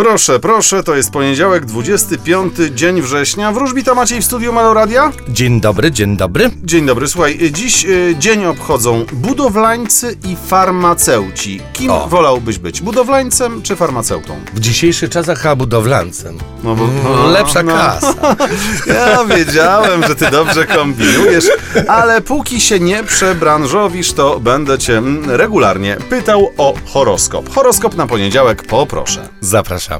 Pero Proszę, proszę, to jest poniedziałek, 25 dzień września. Wróżbita Maciej w studiu Meloradia. Dzień dobry, dzień dobry. Dzień dobry, słuchaj, dziś y, dzień obchodzą budowlańcy i farmaceuci. Kim O. wolałbyś być, budowlańcem czy farmaceutą? W dzisiejszych czasach chyba budowlancem. No bo, Mm, Lepsza kasa. Ja wiedziałem, że ty dobrze kombinujesz, ale póki się nie przebranżowisz, to będę cię mm, regularnie pytał o horoskop. Horoskop na poniedziałek, poproszę. Zapraszamy.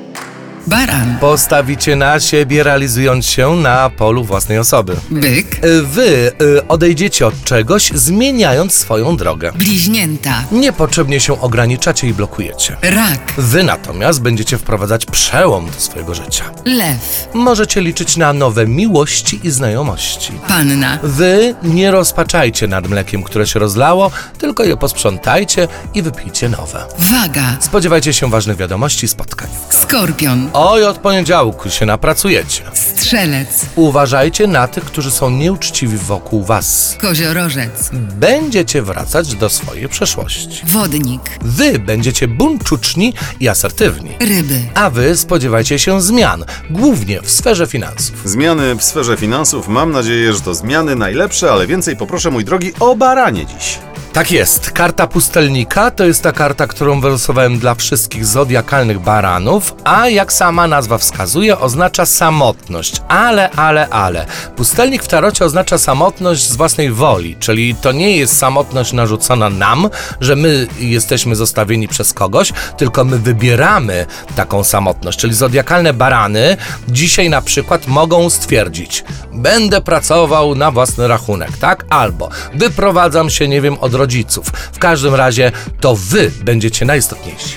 Baran, Postawicie na siebie, realizując się na polu własnej osoby. byk, Y, Wy y, odejdziecie od czegoś, zmieniając swoją drogę. bliźnięta, Niepotrzebnie się ograniczacie i blokujecie. rak, Wy natomiast będziecie wprowadzać przełom do swojego życia. lew, Możecie liczyć na nowe miłości i znajomości. panna, Wy nie rozpaczajcie nad mlekiem, które się rozlało, tylko je posprzątajcie i wypijcie nowe. waga, Spodziewajcie się ważnych wiadomości i spotkań. Skorpion, Oj, od poniedziałku się napracujecie. strzelec, Uważajcie na tych, którzy są nieuczciwi wokół was. koziorożec, Będziecie wracać do swojej przeszłości. wodnik, Wy będziecie buńczuczni i asertywni. ryby, A wy spodziewajcie się zmian, głównie w sferze finansów. Zmiany w sferze finansów. Mam nadzieję, że to zmiany najlepsze, ale więcej poproszę, mój drogi, o baranie dziś. Tak jest. Karta pustelnika to jest ta karta, którą wylosowałem dla wszystkich zodiakalnych baranów, a jak sama nazwa wskazuje, oznacza samotność. Ale, ale, ale. Pustelnik w tarocie oznacza samotność z własnej woli, czyli to nie jest samotność narzucona nam, że my jesteśmy zostawieni przez kogoś, tylko my wybieramy taką samotność. Czyli zodiakalne barany dzisiaj na przykład mogą stwierdzić: Będę pracował na własny rachunek, tak? Albo wyprowadzam się, nie wiem, od rodziców. W każdym razie to wy będziecie najistotniejsi.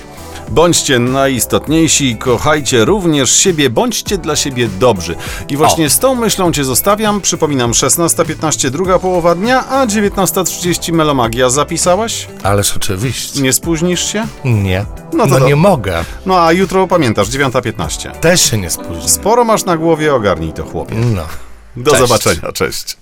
Bądźcie najistotniejsi, kochajcie również siebie, bądźcie dla siebie dobrzy. I właśnie O. z tą myślą cię zostawiam. Przypominam, 16.15 druga połowa dnia, a 19.30 Melomagia. Zapisałaś? Ależ oczywiście. Nie spóźnisz się? Nie. No No, to do- nie mogę. No a jutro pamiętasz, 9.15. Też się nie spóźnię. Sporo masz na głowie, ogarnij to chłopie. No. Do Cześć. zobaczenia, cześć.